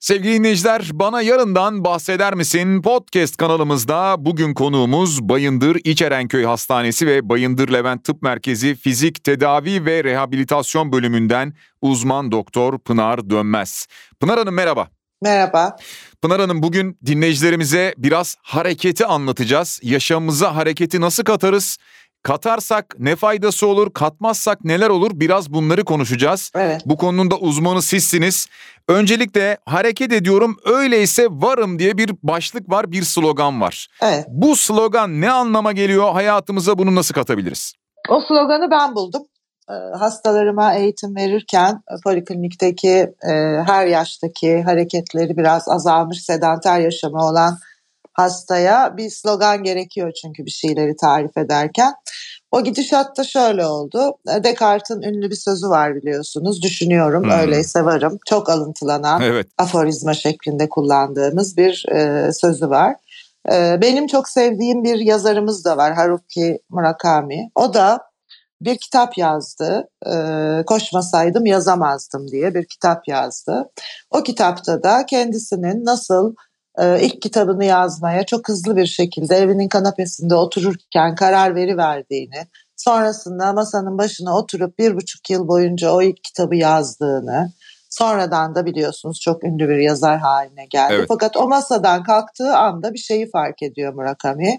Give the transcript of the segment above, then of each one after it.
Sevgili dinleyiciler, bana yarından bahseder misin? Podcast kanalımızda bugün konuğumuz Bayındır İçerenköy Hastanesi ve Bayındır Levent Tıp Merkezi Fizik Tedavi ve Rehabilitasyon bölümünden uzman doktor Pınar Dönmez. Pınar Hanım merhaba. Merhaba. Pınar Hanım bugün dinleyicilerimize biraz hareketi anlatacağız. Yaşamımıza hareketi nasıl katarız? Katarsak ne faydası olur, katmazsak neler olur biraz bunları konuşacağız. Evet. Bu konunun da uzmanı sizsiniz. Öncelikle hareket ediyorum öyleyse varım diye bir başlık var, bir slogan var. Evet. Bu slogan ne anlama geliyor? Hayatımıza bunu nasıl katabiliriz? O sloganı ben buldum. Ee, Hastalarıma eğitim verirken e, poliklinikteki e, her yaştaki hareketleri biraz azalmış sedanter yaşamı olan hastaya bir slogan gerekiyor çünkü bir şeyleri tarif ederken. O gidişatta şöyle oldu. E, Descartes'in ünlü bir sözü var biliyorsunuz. Düşünüyorum Hmm. öyleyse varım. Çok alıntılanan Evet. aforizma şeklinde kullandığımız bir e, sözü var. E, benim çok sevdiğim bir yazarımız da var Haruki Murakami. O da bir kitap yazdı. E, Koşmasaydım yazamazdım diye bir kitap yazdı. O kitapta da kendisinin nasıl ilk kitabını yazmaya çok hızlı bir şekilde evinin kanapesinde otururken karar veriverdiğini, sonrasında masanın başına oturup bir buçuk yıl boyunca o ilk kitabı yazdığını, sonradan da biliyorsunuz çok ünlü bir yazar haline geldi. Evet. Fakat o masadan kalktığı anda bir şeyi fark ediyor Murakami.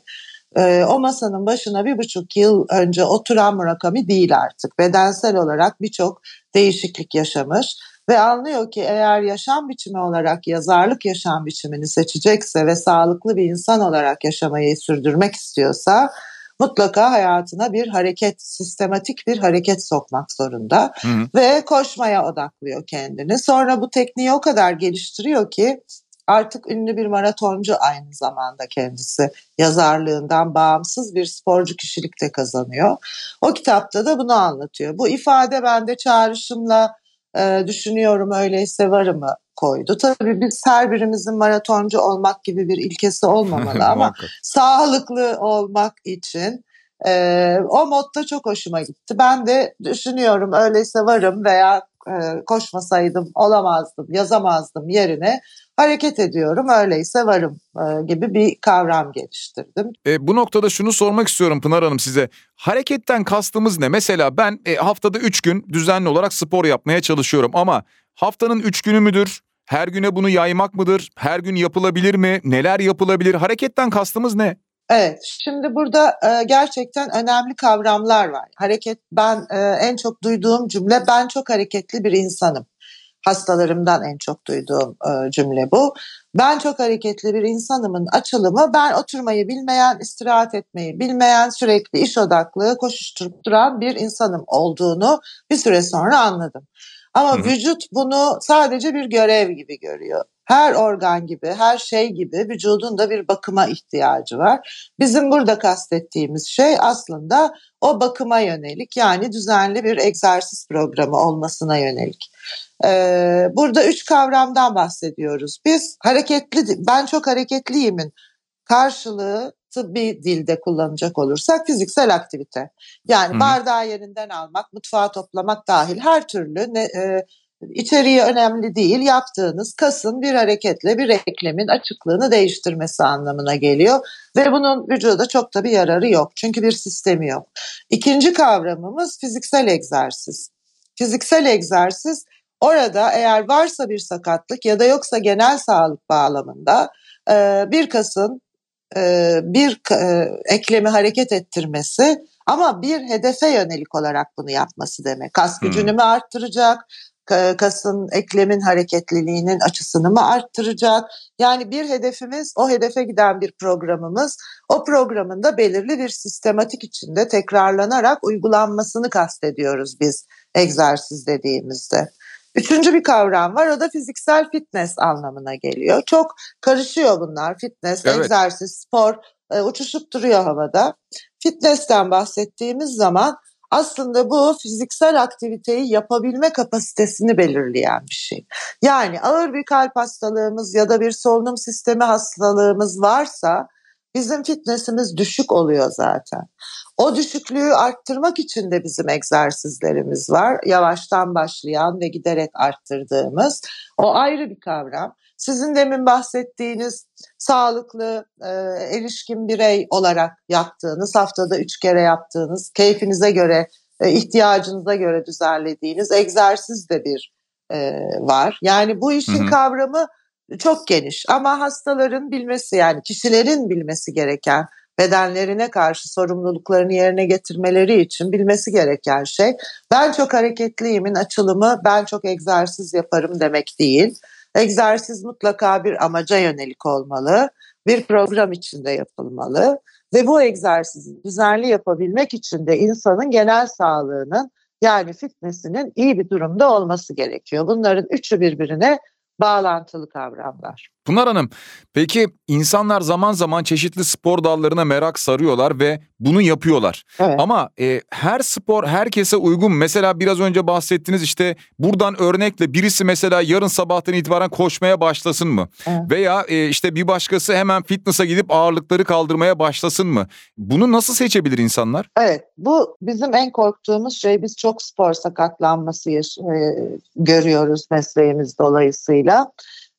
Ee, o masanın başına bir buçuk yıl önce oturan Murakami değil artık. Bedensel olarak birçok değişiklik yaşamış ve anlıyor ki eğer yaşam biçimi olarak yazarlık yaşam biçimini seçecekse ve sağlıklı bir insan olarak yaşamayı sürdürmek istiyorsa mutlaka hayatına bir hareket, sistematik bir hareket sokmak zorunda Hı hı. ve koşmaya odaklıyor kendini. Sonra bu tekniği o kadar geliştiriyor ki artık ünlü bir maratoncu aynı zamanda kendisi yazarlığından bağımsız bir sporcu kişilik de kazanıyor. O kitapta da bunu anlatıyor. Bu ifade bende çağrışımla e, düşünüyorum öyleyse varımı koydu. Tabii biz her birimizin maratoncu olmak gibi bir ilkesi olmamalı ama sağlıklı olmak için e, o modda çok hoşuma gitti. Ben de düşünüyorum öyleyse varım veya e, koşmasaydım olamazdım, yazamazdım yerine hareket ediyorum öyleyse varım e, gibi bir kavram geliştirdim. E, bu noktada şunu sormak istiyorum Pınar Hanım size. Hareketten kastımız ne? Mesela ben e, haftada 3 gün düzenli olarak spor yapmaya çalışıyorum ama haftanın 3 günü müdür? Her güne bunu yaymak mıdır? Her gün yapılabilir mi? Neler yapılabilir? Hareketten kastımız ne? Evet, şimdi burada e, gerçekten önemli kavramlar var. Hareket, ben e, en çok duyduğum cümle, ben çok hareketli bir insanım. Hastalarımdan en çok duyduğum e, cümle bu. Ben çok hareketli bir insanımın açılımı, ben oturmayı bilmeyen, istirahat etmeyi bilmeyen, sürekli iş odaklı, koşuşturup duran bir insanım olduğunu bir süre sonra anladım. Ama Hı hı. vücut bunu sadece bir görev gibi görüyor. Her organ gibi, her şey gibi vücudun da bir bakıma ihtiyacı var. Bizim burada kastettiğimiz şey aslında o bakıma yönelik yani düzenli bir egzersiz programı olmasına yönelik. Ee, burada üç kavramdan bahsediyoruz. Biz hareketli, ben çok hareketliyimin karşılığı tıbbi dilde kullanacak olursak fiziksel aktivite. Yani Hı hı. bardağı yerinden almak, mutfağı toplamak dahil her türlü ne, e, içeriği önemli değil. Yaptığınız kasın bir hareketle bir eklemin açıklığını değiştirmesi anlamına geliyor. Ve bunun vücuda çok da bir yararı yok. Çünkü bir sistemi yok. İkinci kavramımız fiziksel egzersiz. Fiziksel egzersiz orada eğer varsa bir sakatlık ya da yoksa genel sağlık bağlamında e, bir kasın e, bir e, eklemi hareket ettirmesi ama bir hedefe yönelik olarak bunu yapması demek. Kas gücünü mü arttıracak? Ka- Kasın, eklemin hareketliliğinin açısını mı arttıracak? Yani bir hedefimiz, o hedefe giden bir programımız, o programın da belirli bir sistematik içinde tekrarlanarak uygulanmasını kastediyoruz biz egzersiz dediğimizde. Üçüncü bir kavram var, o da fiziksel fitness anlamına geliyor. Çok karışıyor bunlar, fitness, Evet. egzersiz, spor, e, uçuşup duruyor havada. Fitness'ten bahsettiğimiz zaman aslında bu fiziksel aktiviteyi yapabilme kapasitesini belirleyen bir şey. Yani ağır bir kalp hastalığımız ya da bir solunum sistemi hastalığımız varsa bizim fitnessimiz düşük oluyor zaten. O düşüklüğü arttırmak için de bizim egzersizlerimiz var. Yavaştan başlayan ve giderek arttırdığımız. O ayrı bir kavram. Sizin demin bahsettiğiniz sağlıklı e, erişkin birey olarak yaptığınız, haftada üç kere yaptığınız, keyfinize göre, e, ihtiyacınıza göre düzenlediğiniz egzersiz de bir e, var. Yani bu işin hı hı. kavramı çok geniş ama hastaların bilmesi yani kişilerin bilmesi gereken bedenlerine karşı sorumluluklarını yerine getirmeleri için bilmesi gereken şey ben çok hareketliyimin açılımı ben çok egzersiz yaparım demek değil. Egzersiz mutlaka bir amaca yönelik olmalı, bir program içinde yapılmalı ve bu egzersizi düzenli yapabilmek için de insanın genel sağlığının yani fitnessinin iyi bir durumda olması gerekiyor. Bunların üçü birbirine bağlantılı kavramlar. Pınar Hanım, peki insanlar zaman zaman çeşitli spor dallarına merak sarıyorlar ve bunu yapıyorlar. Evet. Ama e, her spor herkese uygun. Mesela biraz önce bahsettiniz işte buradan örnekle birisi mesela yarın sabahtan itibaren koşmaya başlasın mı? Evet. Veya e, işte bir başkası hemen fitness'a gidip ağırlıkları kaldırmaya başlasın mı? Bunu nasıl seçebilir insanlar? Evet, bu bizim en korktuğumuz şey. Biz çok spor sakatlanması e, görüyoruz mesleğimiz dolayısıyla.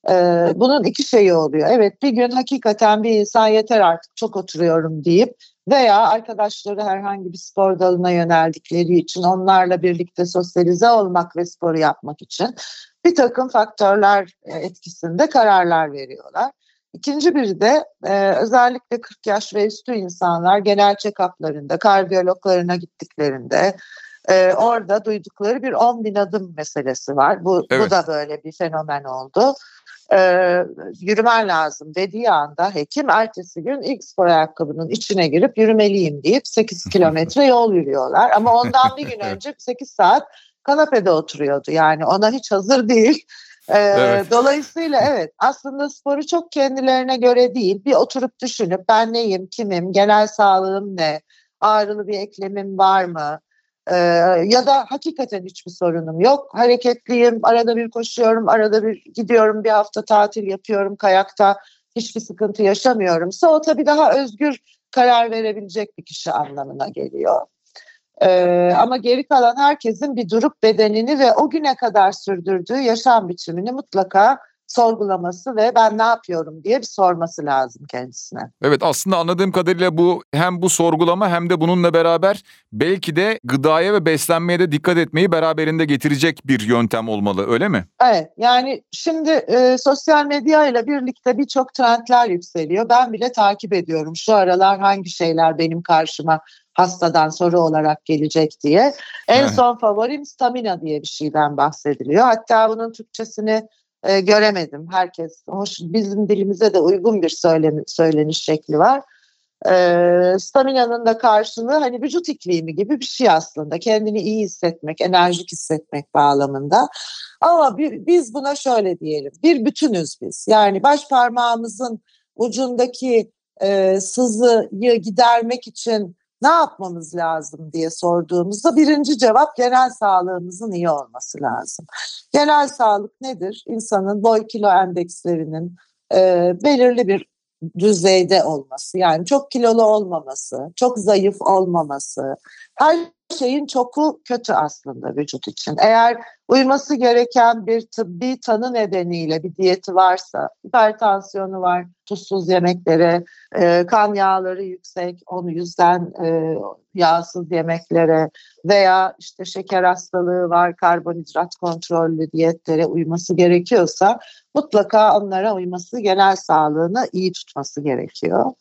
Ee, bunun iki şeyi oluyor. Evet bir gün hakikaten bir insan yeter artık çok oturuyorum deyip veya arkadaşları herhangi bir spor dalına yöneldikleri için onlarla birlikte sosyalize olmak ve sporu yapmak için bir takım faktörler e, etkisinde kararlar veriyorlar. İkinci biri de e, özellikle 40 yaş ve üstü insanlar genel check-up'larında, kardiyologlarına gittiklerinde e, orada duydukları bir 10 bin adım meselesi var. Bu, evet. bu da böyle bir fenomen oldu e, yürümen lazım dediği anda hekim ertesi gün ilk spor ayakkabının içine girip yürümeliyim deyip 8 kilometre yol yürüyorlar. Ama ondan bir gün önce 8 saat kanapede oturuyordu. Yani ona hiç hazır değil. Ee, evet. Dolayısıyla evet aslında sporu çok kendilerine göre değil bir oturup düşünüp ben neyim, kimim, genel sağlığım ne, ağrılı bir eklemim var mı, ee, ya da hakikaten hiçbir sorunum yok. Hareketliyim, arada bir koşuyorum, arada bir gidiyorum, bir hafta tatil yapıyorum kayakta. Hiçbir sıkıntı yaşamıyorumsa o tabii daha özgür karar verebilecek bir kişi anlamına geliyor. Ee, ama geri kalan herkesin bir durup bedenini ve o güne kadar sürdürdüğü yaşam biçimini mutlaka sorgulaması ve ben ne yapıyorum diye bir sorması lazım kendisine. Evet aslında anladığım kadarıyla bu hem bu sorgulama hem de bununla beraber belki de gıdaya ve beslenmeye de dikkat etmeyi beraberinde getirecek bir yöntem olmalı öyle mi? Evet yani şimdi e, sosyal medya ile birlikte birçok trendler yükseliyor. Ben bile takip ediyorum şu aralar hangi şeyler benim karşıma hastadan soru olarak gelecek diye. En son favorim stamina diye bir şeyden bahsediliyor. Hatta bunun Türkçesini e, göremedim. Herkes hoş bizim dilimize de uygun bir söyleni, söyleniş şekli var. E, stamina'nın da karşılığı hani vücut iklimi gibi bir şey aslında. Kendini iyi hissetmek, enerjik hissetmek bağlamında. Ama bir, biz buna şöyle diyelim. Bir bütünüz biz. Yani baş parmağımızın ucundaki e, sızıyı gidermek için ne yapmamız lazım diye sorduğumuzda birinci cevap genel sağlığımızın iyi olması lazım. Genel sağlık nedir? İnsanın boy kilo endekslerinin e, belirli bir düzeyde olması yani çok kilolu olmaması, çok zayıf olmaması, her şeyin çoku kötü aslında vücut için. Eğer uyması gereken bir tıbbi tanı nedeniyle bir diyeti varsa, hipertansiyonu var, tuzsuz yemeklere, e, kan yağları yüksek, onu yüzden e, yağsız yemeklere veya işte şeker hastalığı var, karbonhidrat kontrollü diyetlere uyması gerekiyorsa mutlaka onlara uyması, genel sağlığını iyi tutması gerekiyor.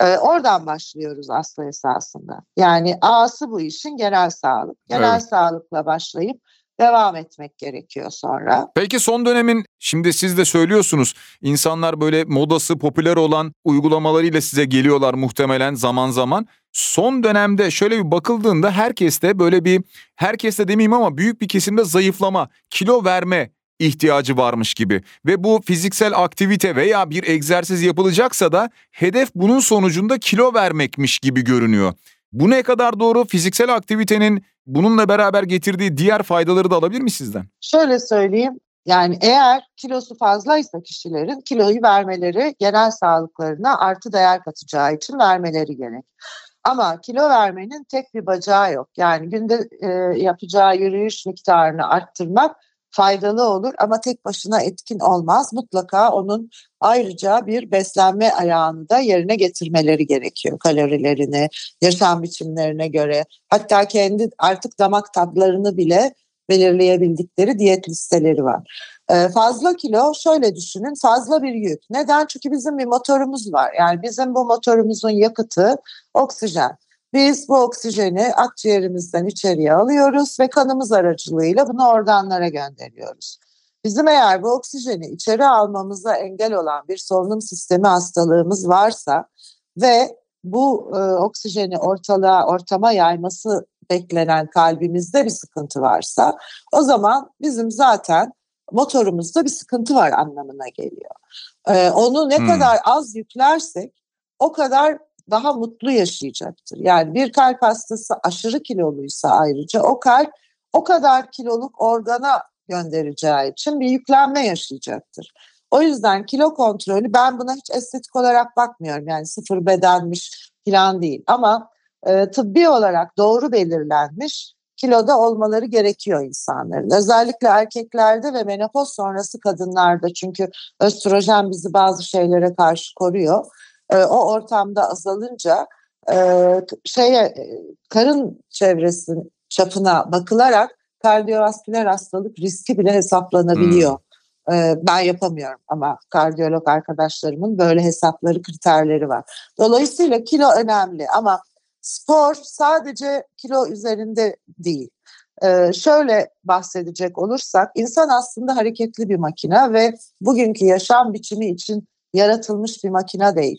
Ee, oradan başlıyoruz aslında esasında. Yani A'sı bu işin genel sağlık. Genel evet. sağlıkla başlayıp devam etmek gerekiyor sonra. Peki son dönemin şimdi siz de söylüyorsunuz insanlar böyle modası popüler olan uygulamalarıyla size geliyorlar muhtemelen zaman zaman. Son dönemde şöyle bir bakıldığında herkeste böyle bir herkeste demeyeyim ama büyük bir kesimde zayıflama, kilo verme ihtiyacı varmış gibi ve bu fiziksel aktivite veya bir egzersiz yapılacaksa da hedef bunun sonucunda kilo vermekmiş gibi görünüyor. Bu ne kadar doğru? Fiziksel aktivitenin bununla beraber getirdiği diğer faydaları da alabilir mi sizden? Şöyle söyleyeyim. Yani eğer kilosu fazlaysa kişilerin kiloyu vermeleri genel sağlıklarına artı değer katacağı için vermeleri gerek. Ama kilo vermenin tek bir bacağı yok. Yani günde e, yapacağı yürüyüş miktarını arttırmak faydalı olur ama tek başına etkin olmaz. Mutlaka onun ayrıca bir beslenme ayağını da yerine getirmeleri gerekiyor. Kalorilerini, yaşam biçimlerine göre hatta kendi artık damak tatlarını bile belirleyebildikleri diyet listeleri var. Ee, fazla kilo şöyle düşünün fazla bir yük. Neden? Çünkü bizim bir motorumuz var. Yani bizim bu motorumuzun yakıtı oksijen. Biz bu oksijeni akciğerimizden içeriye alıyoruz ve kanımız aracılığıyla bunu organlara gönderiyoruz. Bizim eğer bu oksijeni içeri almamıza engel olan bir solunum sistemi hastalığımız varsa ve bu e, oksijeni ortalığa, ortama yayması beklenen kalbimizde bir sıkıntı varsa o zaman bizim zaten motorumuzda bir sıkıntı var anlamına geliyor. Ee, onu ne hmm. kadar az yüklersek o kadar daha mutlu yaşayacaktır. Yani bir kalp hastası aşırı kiloluysa ayrıca o kalp o kadar kiloluk organa göndereceği için bir yüklenme yaşayacaktır. O yüzden kilo kontrolü ben buna hiç estetik olarak bakmıyorum. Yani sıfır bedenmiş falan değil ama e, tıbbi olarak doğru belirlenmiş kiloda olmaları gerekiyor insanların. Özellikle erkeklerde ve menopoz sonrası kadınlarda çünkü östrojen bizi bazı şeylere karşı koruyor. E, o ortamda azalınca e, şeye karın çevresinin çapına bakılarak kardiyovasküler hastalık riski bile hesaplanabiliyor. Hmm. E, ben yapamıyorum ama kardiyolog arkadaşlarımın böyle hesapları, kriterleri var. Dolayısıyla kilo önemli ama spor sadece kilo üzerinde değil. Ee, şöyle bahsedecek olursak insan aslında hareketli bir makine ve bugünkü yaşam biçimi için yaratılmış bir makine değil.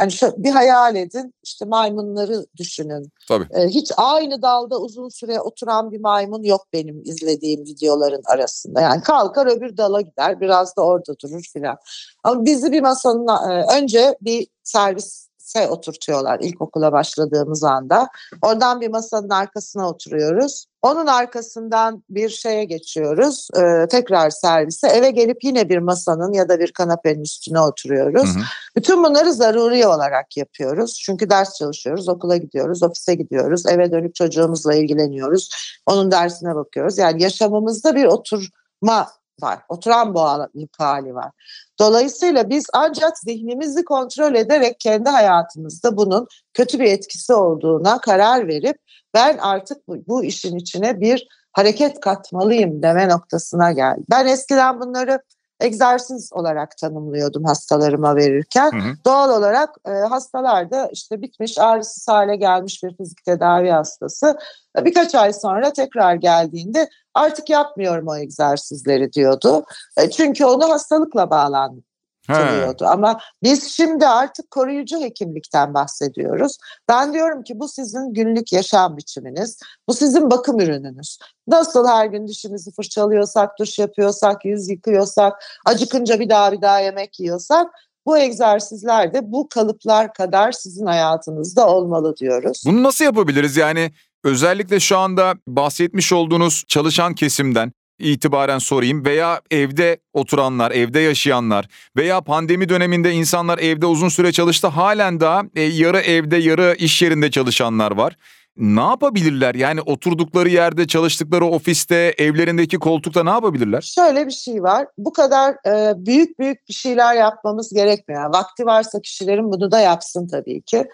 Yani şu, bir hayal edin işte maymunları düşünün. Tabii. Ee, hiç aynı dalda uzun süre oturan bir maymun yok benim izlediğim videoların arasında. Yani kalkar öbür dala gider biraz da orada durur filan. Ama bizi bir masanın e, önce bir servis se oturtuyorlar ilkokula başladığımız anda. Oradan bir masanın arkasına oturuyoruz. Onun arkasından bir şeye geçiyoruz. E, tekrar servise. Eve gelip yine bir masanın ya da bir kanapenin üstüne oturuyoruz. Hı hı. Bütün bunları zaruri olarak yapıyoruz. Çünkü ders çalışıyoruz, okula gidiyoruz, ofise gidiyoruz, eve dönüp çocuğumuzla ilgileniyoruz. Onun dersine bakıyoruz. Yani yaşamımızda bir oturma var. Oturan boğalık hali var. Dolayısıyla biz ancak zihnimizi kontrol ederek kendi hayatımızda bunun kötü bir etkisi olduğuna karar verip ben artık bu, bu işin içine bir hareket katmalıyım deme noktasına geldim. Ben eskiden bunları egzersiz olarak tanımlıyordum hastalarıma verirken. Hı hı. Doğal olarak e, hastalar da işte bitmiş ağrısız hale gelmiş bir fizik tedavi hastası birkaç ay sonra tekrar geldiğinde artık yapmıyorum o egzersizleri diyordu. E, çünkü onu hastalıkla bağlandı He. Ama biz şimdi artık koruyucu hekimlikten bahsediyoruz. Ben diyorum ki bu sizin günlük yaşam biçiminiz, bu sizin bakım ürününüz. Nasıl her gün dişimizi fırçalıyorsak, duş yapıyorsak, yüz yıkıyorsak, acıkınca bir daha bir daha yemek yiyorsak bu egzersizler de bu kalıplar kadar sizin hayatınızda olmalı diyoruz. Bunu nasıl yapabiliriz? Yani özellikle şu anda bahsetmiş olduğunuz çalışan kesimden itibaren sorayım veya evde oturanlar, evde yaşayanlar veya pandemi döneminde insanlar evde uzun süre çalıştı halen daha e, yarı evde yarı iş yerinde çalışanlar var. Ne yapabilirler? Yani oturdukları yerde, çalıştıkları ofiste, evlerindeki koltukta ne yapabilirler? Şöyle bir şey var. Bu kadar e, büyük büyük bir şeyler yapmamız gerekmiyor. Vakti varsa kişilerin bunu da yapsın tabii ki.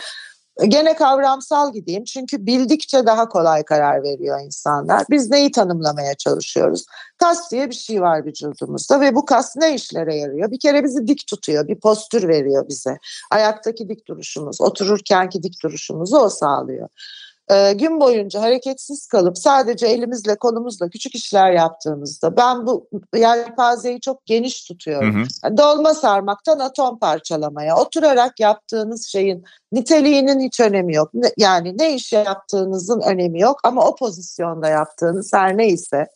Gene kavramsal gideyim çünkü bildikçe daha kolay karar veriyor insanlar. Biz neyi tanımlamaya çalışıyoruz? Kas diye bir şey var vücudumuzda ve bu kas ne işlere yarıyor? Bir kere bizi dik tutuyor, bir postür veriyor bize. Ayaktaki dik duruşumuz, otururkenki dik duruşumuzu o sağlıyor e, gün boyunca hareketsiz kalıp sadece elimizle kolumuzla küçük işler yaptığımızda ben bu yelpazeyi çok geniş tutuyorum. Hı hı. Yani dolma sarmaktan atom parçalamaya oturarak yaptığınız şeyin niteliğinin hiç önemi yok. Yani ne iş yaptığınızın önemi yok ama o pozisyonda yaptığınız her neyse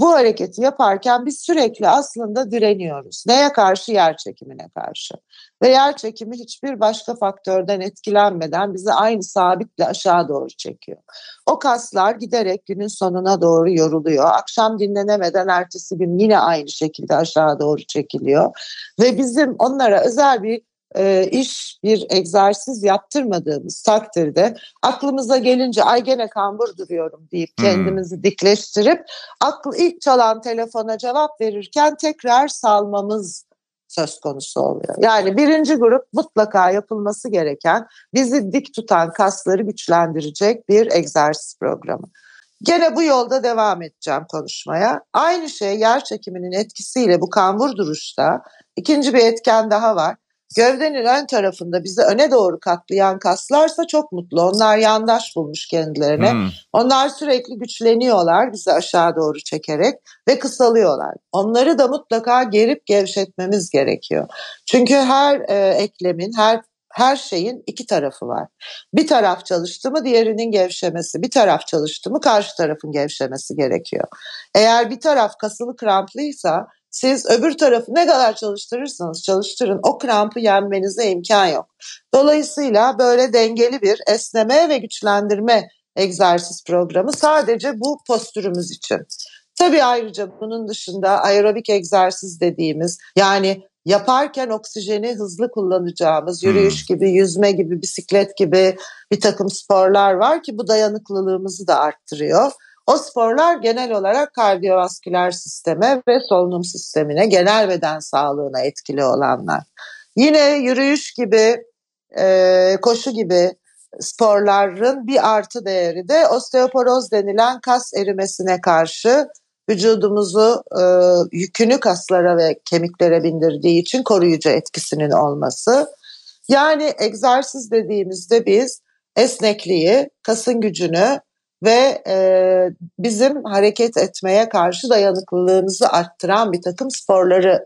bu hareketi yaparken biz sürekli aslında direniyoruz. Neye karşı? Yer çekimine karşı. Ve yer çekimi hiçbir başka faktörden etkilenmeden bizi aynı sabitle aşağı doğru çekiyor. O kaslar giderek günün sonuna doğru yoruluyor. Akşam dinlenemeden ertesi gün yine aynı şekilde aşağı doğru çekiliyor. Ve bizim onlara özel bir e, iş, bir egzersiz yaptırmadığımız takdirde aklımıza gelince ay gene kambur duruyorum deyip kendimizi hmm. dikleştirip aklı ilk çalan telefona cevap verirken tekrar salmamız söz konusu oluyor. Yani birinci grup mutlaka yapılması gereken bizi dik tutan kasları güçlendirecek bir egzersiz programı. Gene bu yolda devam edeceğim konuşmaya. Aynı şey yer çekiminin etkisiyle bu kambur duruşta ikinci bir etken daha var. Gövdenin ön tarafında bizi öne doğru katlayan kaslarsa çok mutlu. Onlar yandaş bulmuş kendilerine. Hmm. Onlar sürekli güçleniyorlar bizi aşağı doğru çekerek ve kısalıyorlar. Onları da mutlaka gerip gevşetmemiz gerekiyor. Çünkü her e, eklemin, her her şeyin iki tarafı var. Bir taraf çalıştı mı diğerinin gevşemesi, bir taraf çalıştı mı karşı tarafın gevşemesi gerekiyor. Eğer bir taraf kasılı kramplıysa siz öbür tarafı ne kadar çalıştırırsanız çalıştırın o krampı yenmenize imkan yok. Dolayısıyla böyle dengeli bir esneme ve güçlendirme egzersiz programı sadece bu postürümüz için. Tabii ayrıca bunun dışında aerobik egzersiz dediğimiz yani yaparken oksijeni hızlı kullanacağımız yürüyüş hmm. gibi, yüzme gibi, bisiklet gibi bir takım sporlar var ki bu dayanıklılığımızı da arttırıyor. O sporlar genel olarak kardiyovasküler sisteme ve solunum sistemine, genel beden sağlığına etkili olanlar. Yine yürüyüş gibi, koşu gibi sporların bir artı değeri de osteoporoz denilen kas erimesine karşı vücudumuzu yükünü kaslara ve kemiklere bindirdiği için koruyucu etkisinin olması. Yani egzersiz dediğimizde biz esnekliği, kasın gücünü ve e, bizim hareket etmeye karşı dayanıklılığımızı arttıran bir takım sporları,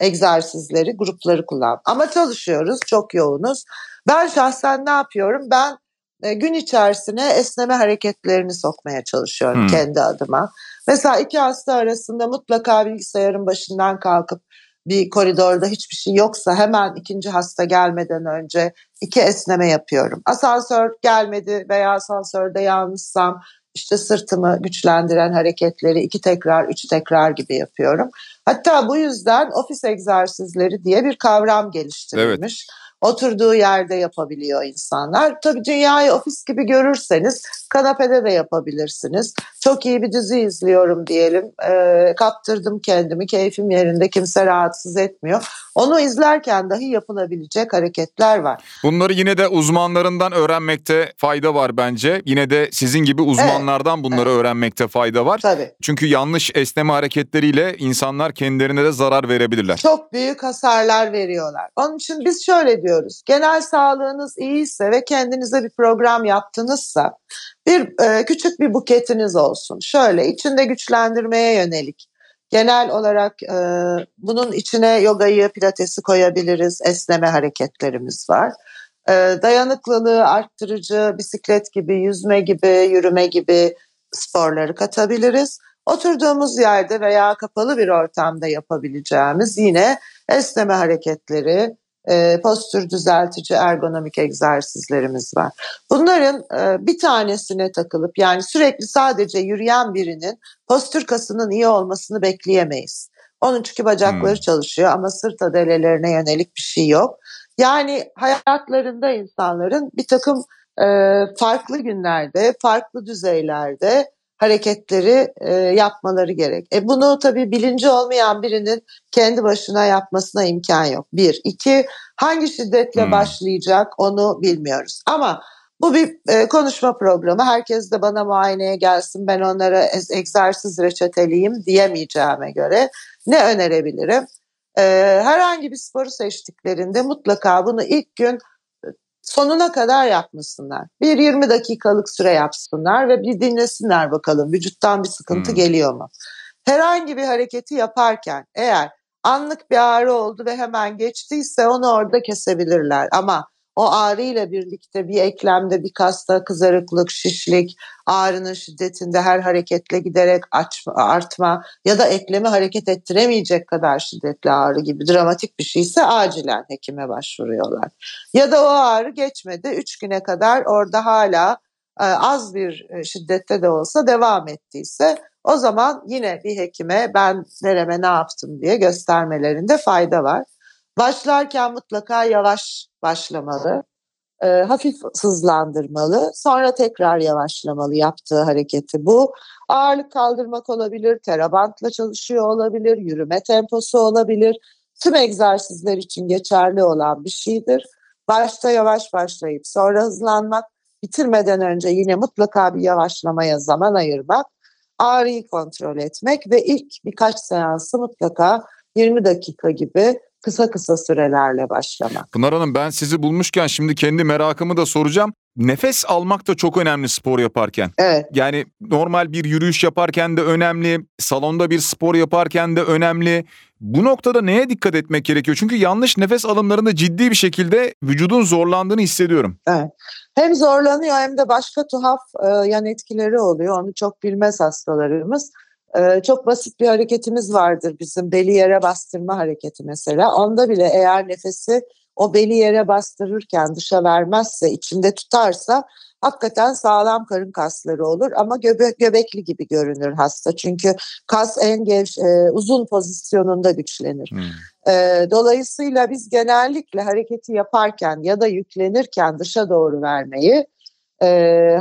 egzersizleri, grupları kullan. Ama çalışıyoruz, çok yoğunuz. Ben şahsen ne yapıyorum? Ben e, gün içerisine esneme hareketlerini sokmaya çalışıyorum hmm. kendi adıma. Mesela iki hasta arasında mutlaka bilgisayarın başından kalkıp bir koridorda hiçbir şey yoksa hemen ikinci hasta gelmeden önce iki esneme yapıyorum. Asansör gelmedi veya asansörde yalnızsam işte sırtımı güçlendiren hareketleri iki tekrar, üç tekrar gibi yapıyorum. Hatta bu yüzden ofis egzersizleri diye bir kavram geliştirilmiş. Evet oturduğu yerde yapabiliyor insanlar. Tabii dünyayı ofis gibi görürseniz kanapede de yapabilirsiniz. Çok iyi bir dizi izliyorum diyelim. E, kaptırdım kendimi, keyfim yerinde, kimse rahatsız etmiyor. Onu izlerken dahi yapılabilecek hareketler var. Bunları yine de uzmanlarından öğrenmekte fayda var bence. Yine de sizin gibi uzmanlardan evet. bunları evet. öğrenmekte fayda var. Tabii. Çünkü yanlış esneme hareketleriyle insanlar kendilerine de zarar verebilirler. Çok büyük hasarlar veriyorlar. Onun için biz şöyle diyoruz. Genel sağlığınız iyiyse ve kendinize bir program yaptınızsa bir e, küçük bir buketiniz olsun. Şöyle içinde güçlendirmeye yönelik. Genel olarak e, bunun içine yogayı, pilatesi koyabiliriz. Esneme hareketlerimiz var. E, dayanıklılığı arttırıcı bisiklet gibi, yüzme gibi, yürüme gibi sporları katabiliriz. Oturduğumuz yerde veya kapalı bir ortamda yapabileceğimiz yine esneme hareketleri, e, postür düzeltici ergonomik egzersizlerimiz var. Bunların e, bir tanesine takılıp yani sürekli sadece yürüyen birinin postür kasının iyi olmasını bekleyemeyiz. Onun çünkü bacakları hmm. çalışıyor ama sırt adelelerine yönelik bir şey yok. Yani hayatlarında insanların bir takım e, farklı günlerde, farklı düzeylerde hareketleri e, yapmaları gerek. E bunu tabii bilinci olmayan birinin kendi başına yapmasına imkan yok. Bir. iki hangi şiddetle hmm. başlayacak onu bilmiyoruz. Ama bu bir e, konuşma programı. Herkes de bana muayeneye gelsin ben onlara egzersiz reçeteliyim diyemeyeceğime göre ne önerebilirim? E, herhangi bir sporu seçtiklerinde mutlaka bunu ilk gün sonuna kadar yapmasınlar. Bir 20 dakikalık süre yapsınlar ve bir dinlesinler bakalım vücuttan bir sıkıntı hmm. geliyor mu? Herhangi bir hareketi yaparken eğer anlık bir ağrı oldu ve hemen geçtiyse onu orada kesebilirler. Ama o ağrıyla birlikte bir eklemde bir kasta kızarıklık, şişlik, ağrının şiddetinde her hareketle giderek açma, artma ya da eklemi hareket ettiremeyecek kadar şiddetli ağrı gibi dramatik bir şeyse acilen hekime başvuruyorlar. Ya da o ağrı geçmedi 3 güne kadar orada hala e, az bir e, şiddette de olsa devam ettiyse o zaman yine bir hekime ben nereme ne yaptım diye göstermelerinde fayda var. Başlarken mutlaka yavaş başlamalı. E, hafif hızlandırmalı. Sonra tekrar yavaşlamalı yaptığı hareketi bu. Ağırlık kaldırmak olabilir, terabantla çalışıyor olabilir, yürüme temposu olabilir. Tüm egzersizler için geçerli olan bir şeydir. Başta yavaş başlayıp sonra hızlanmak, bitirmeden önce yine mutlaka bir yavaşlamaya zaman ayırmak, ağrıyı kontrol etmek ve ilk birkaç seansı mutlaka 20 dakika gibi kısa kısa sürelerle başlamak. Pınar Hanım ben sizi bulmuşken şimdi kendi merakımı da soracağım. Nefes almak da çok önemli spor yaparken. Evet. Yani normal bir yürüyüş yaparken de önemli, salonda bir spor yaparken de önemli. Bu noktada neye dikkat etmek gerekiyor? Çünkü yanlış nefes alımlarında ciddi bir şekilde vücudun zorlandığını hissediyorum. Evet. Hem zorlanıyor hem de başka tuhaf e, yan etkileri oluyor. Onu çok bilmez hastalarımız. E, çok basit bir hareketimiz vardır bizim beli yere bastırma hareketi mesela. Onda bile eğer nefesi o beli yere bastırırken dışa vermezse, içinde tutarsa hakikaten sağlam karın kasları olur ama göbe göbekli gibi görünür hasta. Çünkü kas en geç, e, uzun pozisyonunda güçlenir. Hmm. E, dolayısıyla biz genellikle hareketi yaparken ya da yüklenirken dışa doğru vermeyi, e,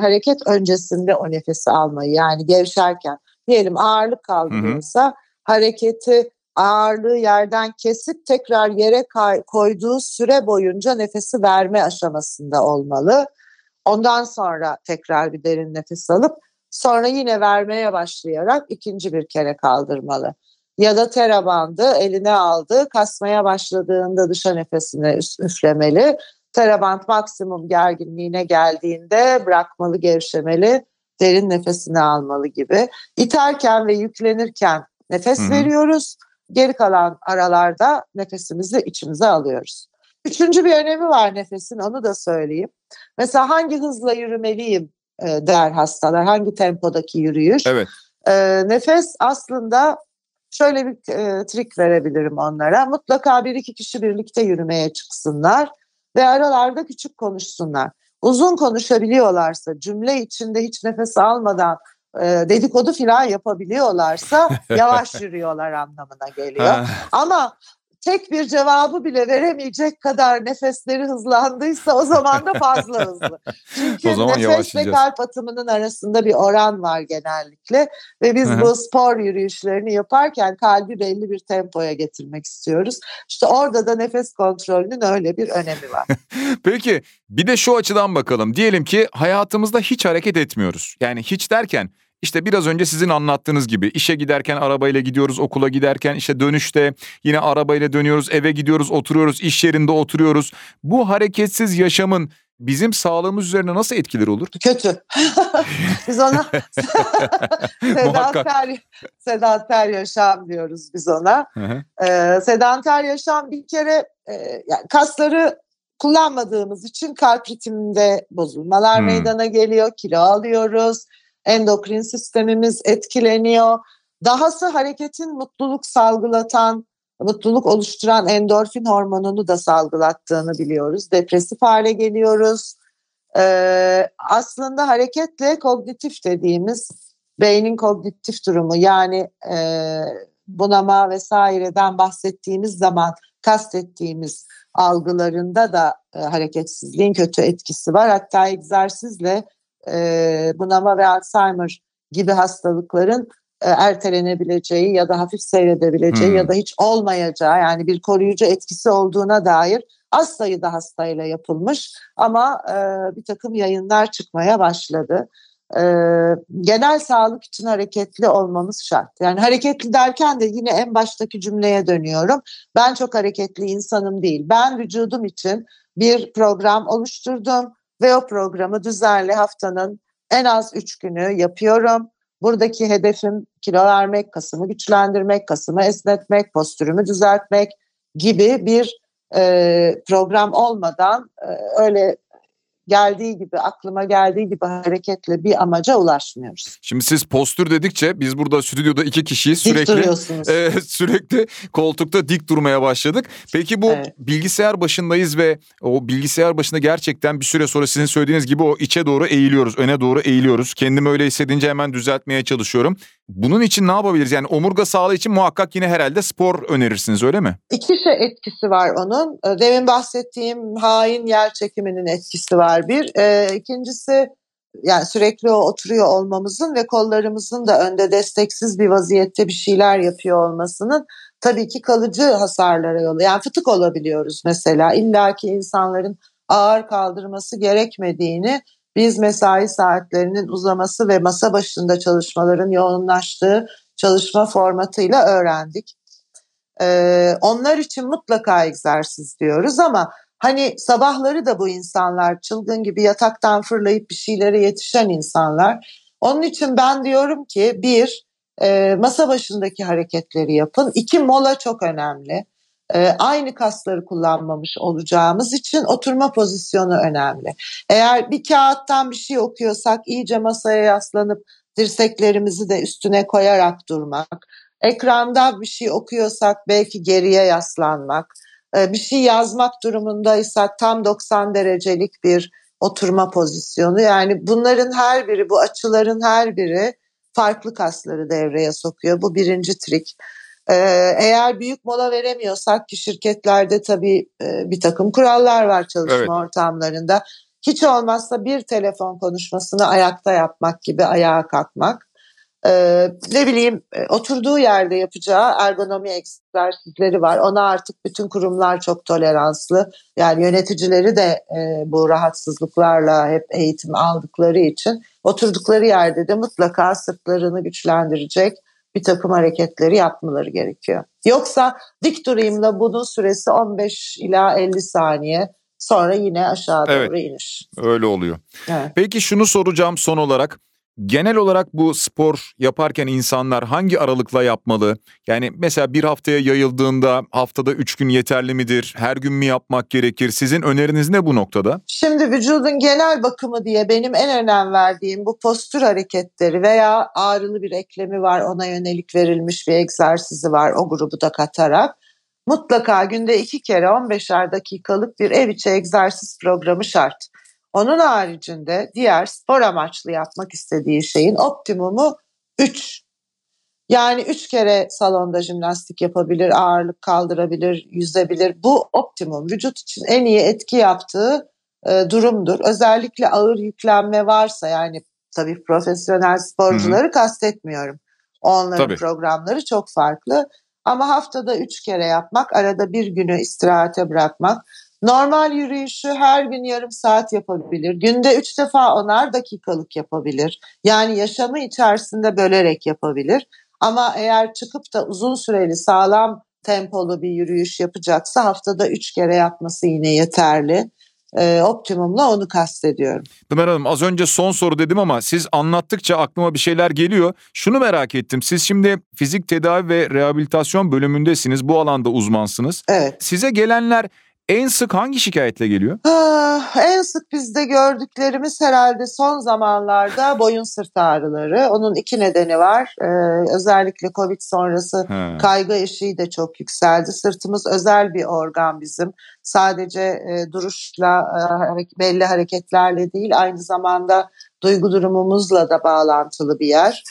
hareket öncesinde o nefesi almayı yani gevşerken diyelim ağırlık kaldırıyorsa hareketi ağırlığı yerden kesip tekrar yere koyduğu süre boyunca nefesi verme aşamasında olmalı. Ondan sonra tekrar bir derin nefes alıp sonra yine vermeye başlayarak ikinci bir kere kaldırmalı. Ya da terabandı eline aldı kasmaya başladığında dışa nefesine üflemeli. Teraband maksimum gerginliğine geldiğinde bırakmalı gevşemeli derin nefesini almalı gibi. İterken ve yüklenirken nefes Hı-hı. veriyoruz. Geri kalan aralarda nefesimizi içimize alıyoruz. Üçüncü bir önemi var nefesin onu da söyleyeyim. Mesela hangi hızla yürümeliyim e, der hastalar. Hangi tempodaki yürüyüş. Evet. E, nefes aslında şöyle bir e, trik verebilirim onlara. Mutlaka bir iki kişi birlikte yürümeye çıksınlar ve aralarda küçük konuşsunlar. Uzun konuşabiliyorlarsa, cümle içinde hiç nefes almadan e, dedikodu filan yapabiliyorlarsa yavaş yürüyorlar anlamına geliyor. Ama tek bir cevabı bile veremeyecek kadar nefesleri hızlandıysa o zaman da fazla hızlı. Çünkü o zaman nefes ve kalp atımının arasında bir oran var genellikle ve biz bu spor yürüyüşlerini yaparken kalbi belli bir tempoya getirmek istiyoruz. İşte orada da nefes kontrolünün öyle bir önemi var. Peki bir de şu açıdan bakalım. Diyelim ki hayatımızda hiç hareket etmiyoruz. Yani hiç derken işte biraz önce sizin anlattığınız gibi işe giderken arabayla gidiyoruz, okula giderken işte dönüşte yine arabayla dönüyoruz, eve gidiyoruz, oturuyoruz, iş yerinde oturuyoruz. Bu hareketsiz yaşamın bizim sağlığımız üzerine nasıl etkileri olur? Kötü. biz ona sedanter, sedanter yaşam diyoruz biz ona. Ee, sedanter yaşam bir kere e, yani kasları kullanmadığımız için kalp ritminde bozulmalar hmm. meydana geliyor, kilo alıyoruz endokrin sistemimiz etkileniyor. Dahası hareketin mutluluk salgılatan, mutluluk oluşturan endorfin hormonunu da salgılattığını biliyoruz. Depresif hale geliyoruz. Ee, aslında hareketle kognitif dediğimiz beynin kognitif durumu yani e, bunama vesaireden bahsettiğimiz zaman kastettiğimiz algılarında da e, hareketsizliğin kötü etkisi var. Hatta egzersizle e, bunama ve Alzheimer gibi hastalıkların e, ertelenebileceği ya da hafif seyredebileceği hmm. ya da hiç olmayacağı yani bir koruyucu etkisi olduğuna dair az sayıda hastayla yapılmış ama e, bir takım yayınlar çıkmaya başladı. E, genel sağlık için hareketli olmamız şart. Yani hareketli derken de yine en baştaki cümleye dönüyorum. Ben çok hareketli insanım değil. Ben vücudum için bir program oluşturdum ve o programı düzenli haftanın en az 3 günü yapıyorum. Buradaki hedefim kilo vermek, kasımı güçlendirmek, kasımı esnetmek, postürümü düzeltmek gibi bir e, program olmadan e, öyle geldiği gibi aklıma geldiği gibi hareketle bir amaca ulaşmıyoruz. Şimdi siz postür dedikçe biz burada stüdyoda iki kişiyiz sürekli e, sürekli koltukta dik durmaya başladık. Peki bu evet. bilgisayar başındayız ve o bilgisayar başında gerçekten bir süre sonra sizin söylediğiniz gibi o içe doğru eğiliyoruz, öne doğru eğiliyoruz. Kendimi öyle hissedince hemen düzeltmeye çalışıyorum. Bunun için ne yapabiliriz? Yani omurga sağlığı için muhakkak yine herhalde spor önerirsiniz öyle mi? İki şey etkisi var onun. Ee, demin bahsettiğim hain yer çekiminin etkisi var bir. Ee, ikincisi yani sürekli o oturuyor olmamızın ve kollarımızın da önde desteksiz bir vaziyette bir şeyler yapıyor olmasının tabii ki kalıcı hasarlara yolu. Yani fıtık olabiliyoruz mesela. İlla ki insanların ağır kaldırması gerekmediğini biz mesai saatlerinin uzaması ve masa başında çalışmaların yoğunlaştığı çalışma formatıyla öğrendik. Ee, onlar için mutlaka egzersiz diyoruz ama hani sabahları da bu insanlar çılgın gibi yataktan fırlayıp bir şeylere yetişen insanlar. Onun için ben diyorum ki bir e, masa başındaki hareketleri yapın. İki mola çok önemli. E, aynı kasları kullanmamış olacağımız için oturma pozisyonu önemli. Eğer bir kağıttan bir şey okuyorsak iyice masaya yaslanıp dirseklerimizi de üstüne koyarak durmak. Ekranda bir şey okuyorsak belki geriye yaslanmak. E, bir şey yazmak durumundaysak tam 90 derecelik bir oturma pozisyonu. Yani bunların her biri, bu açıların her biri farklı kasları devreye sokuyor. Bu birinci trik. Ee, eğer büyük mola veremiyorsak ki şirketlerde tabii e, bir takım kurallar var çalışma evet. ortamlarında. Hiç olmazsa bir telefon konuşmasını ayakta yapmak gibi ayağa kalkmak. Ee, ne bileyim e, oturduğu yerde yapacağı ergonomi egzersizleri var. Ona artık bütün kurumlar çok toleranslı. Yani yöneticileri de e, bu rahatsızlıklarla hep eğitim aldıkları için oturdukları yerde de mutlaka sırtlarını güçlendirecek bir takım hareketleri yapmaları gerekiyor. Yoksa dik durayımla bunun süresi 15 ila 50 saniye sonra yine aşağı doğru evet, iniş. Öyle oluyor. Evet. Peki şunu soracağım son olarak. Genel olarak bu spor yaparken insanlar hangi aralıkla yapmalı? Yani mesela bir haftaya yayıldığında haftada üç gün yeterli midir? Her gün mü yapmak gerekir? Sizin öneriniz ne bu noktada? Şimdi vücudun genel bakımı diye benim en önem verdiğim bu postür hareketleri veya ağrılı bir eklemi var ona yönelik verilmiş bir egzersizi var o grubu da katarak. Mutlaka günde iki kere 15'er dakikalık bir ev içi egzersiz programı şart. Onun haricinde diğer spor amaçlı yapmak istediği şeyin optimumu 3. Yani 3 kere salonda jimnastik yapabilir, ağırlık kaldırabilir, yüzebilir. Bu optimum vücut için en iyi etki yaptığı e, durumdur. Özellikle ağır yüklenme varsa yani tabii profesyonel sporcuları Hı-hı. kastetmiyorum. Onların tabii. programları çok farklı. Ama haftada 3 kere yapmak, arada bir günü istirahate bırakmak Normal yürüyüşü her gün yarım saat yapabilir. Günde üç defa onar dakikalık yapabilir. Yani yaşamı içerisinde bölerek yapabilir. Ama eğer çıkıp da uzun süreli sağlam tempolu bir yürüyüş yapacaksa haftada üç kere yapması yine yeterli. Ee, optimumla onu kastediyorum. Pınar Hanım az önce son soru dedim ama siz anlattıkça aklıma bir şeyler geliyor. Şunu merak ettim. Siz şimdi fizik tedavi ve rehabilitasyon bölümündesiniz. Bu alanda uzmansınız. Evet. Size gelenler en sık hangi şikayetle geliyor? Ah, en sık bizde gördüklerimiz herhalde son zamanlarda boyun sırt ağrıları. Onun iki nedeni var. Ee, özellikle Covid sonrası He. kaygı eşiği de çok yükseldi. Sırtımız özel bir organ bizim. Sadece e, duruşla, e, belli hareketlerle değil aynı zamanda duygu durumumuzla da bağlantılı bir yer.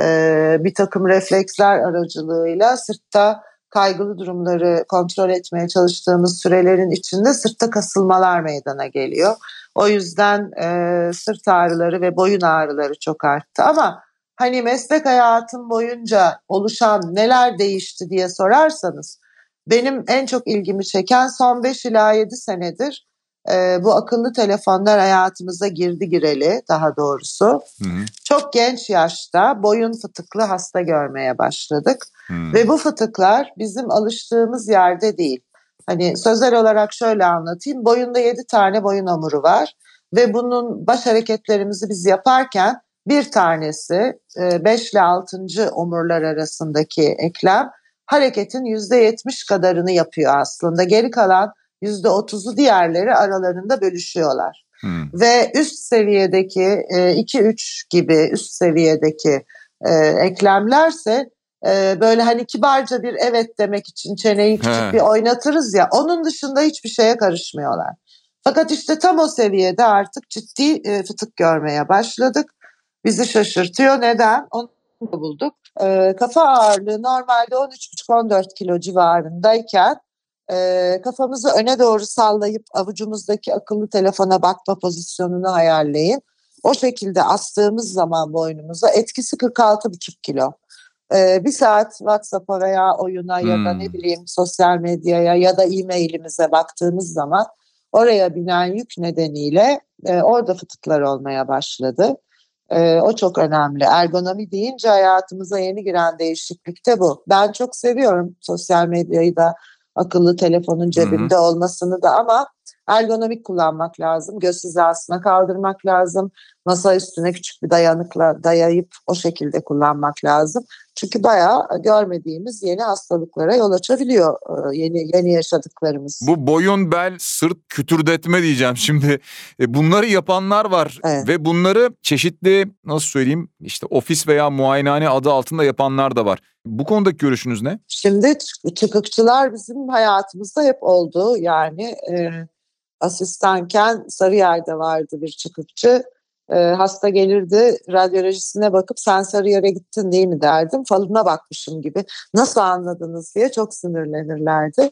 Ee, bir takım refleksler aracılığıyla sırtta kaygılı durumları kontrol etmeye çalıştığımız sürelerin içinde sırtta kasılmalar meydana geliyor. O yüzden e, sırt ağrıları ve boyun ağrıları çok arttı ama hani meslek hayatım boyunca oluşan neler değişti diye sorarsanız benim en çok ilgimi çeken son 5 ila 7 senedir e, bu akıllı telefonlar hayatımıza girdi gireli daha doğrusu. Hı hı. Çok genç yaşta boyun fıtıklı hasta görmeye başladık. Hı. Ve bu fıtıklar bizim alıştığımız yerde değil. Hani sözel olarak şöyle anlatayım. Boyunda 7 tane boyun omuru var ve bunun baş hareketlerimizi biz yaparken bir tanesi 5 e, ile 6. omurlar arasındaki eklem hareketin %70 kadarını yapıyor aslında. Geri kalan %30'u diğerleri aralarında bölüşüyorlar. Hmm. Ve üst seviyedeki 2-3 e, gibi üst seviyedeki e, eklemlerse e, böyle hani kibarca bir evet demek için çeneyi küçük He. bir oynatırız ya onun dışında hiçbir şeye karışmıyorlar. Fakat işte tam o seviyede artık ciddi fıtık görmeye başladık. Bizi şaşırtıyor. Neden? Onun bulduk. Kafa ağırlığı normalde 13,5-14 kilo civarındayken e, kafamızı öne doğru sallayıp avucumuzdaki akıllı telefona bakma pozisyonunu ayarlayın. O şekilde astığımız zaman boynumuza etkisi 46,5 kilo. Ee, bir saat WhatsApp'a veya oyuna hmm. ya da ne hmm. bileyim sosyal medyaya ya da e-mailimize baktığımız zaman oraya binen yük nedeniyle e, orada fıtıklar olmaya başladı. E, o çok önemli. Ergonomi deyince hayatımıza yeni giren değişiklik de bu. Ben çok seviyorum sosyal medyayı da akıllı telefonun cebimde Hı-hı. olmasını da ama ergonomik kullanmak lazım. Göz hizasına kaldırmak lazım. Masa üstüne küçük bir dayanıkla dayayıp o şekilde kullanmak lazım. Çünkü bayağı görmediğimiz yeni hastalıklara yol açabiliyor e, yeni yeni yaşadıklarımız. Bu boyun, bel, sırt kütürdetme diyeceğim şimdi. E, bunları yapanlar var evet. ve bunları çeşitli nasıl söyleyeyim işte ofis veya muayenehane adı altında yapanlar da var. Bu konudaki görüşünüz ne? Şimdi çıkıkçılar bizim hayatımızda hep oldu. Yani e, asistanken Sarıyer'de vardı bir çıkıkçı. E, hasta gelirdi radyolojisine bakıp sen Sarıyer'e gittin değil mi derdim. Falına bakmışım gibi. Nasıl anladınız diye çok sinirlenirlerdi.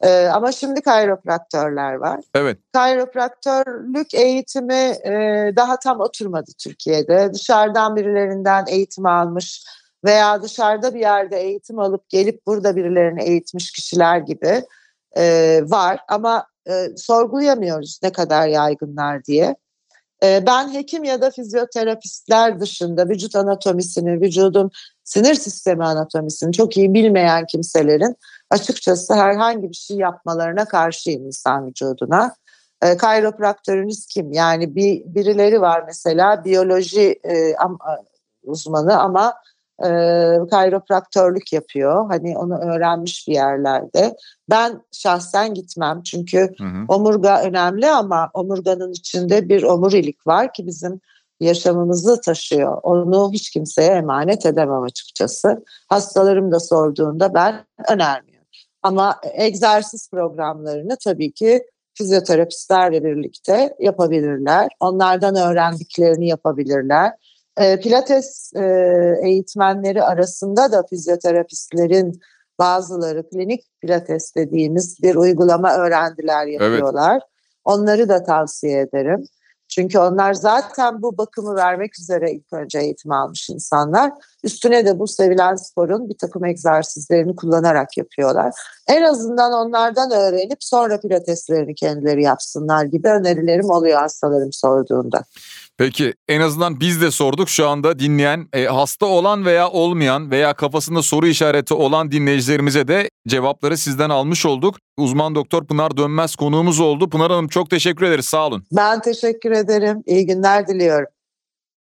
Ee, ama şimdi kayropraktörler var. Evet. Kayropraktörlük eğitimi e, daha tam oturmadı Türkiye'de. Dışarıdan birilerinden eğitim almış veya dışarıda bir yerde eğitim alıp gelip burada birilerini eğitmiş kişiler gibi e, var. Ama e, sorgulayamıyoruz ne kadar yaygınlar diye. E, ben hekim ya da fizyoterapistler dışında vücut anatomisini, vücudun sinir sistemi anatomisini çok iyi bilmeyen kimselerin açıkçası herhangi bir şey yapmalarına karşıyım insan vücuduna. E, kayropraktörünüz kim? Yani bir birileri var mesela biyoloji e, am, uzmanı ama e, kayropraktörlük yapıyor. Hani onu öğrenmiş bir yerlerde. Ben şahsen gitmem çünkü hı hı. omurga önemli ama omurganın içinde bir omurilik var ki bizim yaşamımızı taşıyor. Onu hiç kimseye emanet edemem açıkçası. Hastalarım da sorduğunda ben önermiyorum. Ama egzersiz programlarını tabii ki fizyoterapistlerle birlikte yapabilirler. Onlardan öğrendiklerini yapabilirler. E, pilates e, eğitmenleri arasında da fizyoterapistlerin bazıları klinik pilates dediğimiz bir uygulama öğrendiler yapıyorlar. Evet. Onları da tavsiye ederim. Çünkü onlar zaten bu bakımı vermek üzere ilk önce eğitim almış insanlar. Üstüne de bu sevilen sporun bir takım egzersizlerini kullanarak yapıyorlar. En azından onlardan öğrenip sonra pilateslerini kendileri yapsınlar gibi önerilerim oluyor hastalarım sorduğunda. Peki en azından biz de sorduk şu anda dinleyen e, hasta olan veya olmayan veya kafasında soru işareti olan dinleyicilerimize de cevapları sizden almış olduk. Uzman doktor Pınar Dönmez konuğumuz oldu. Pınar Hanım çok teşekkür ederiz sağ olun. Ben teşekkür ederim. İyi günler diliyorum.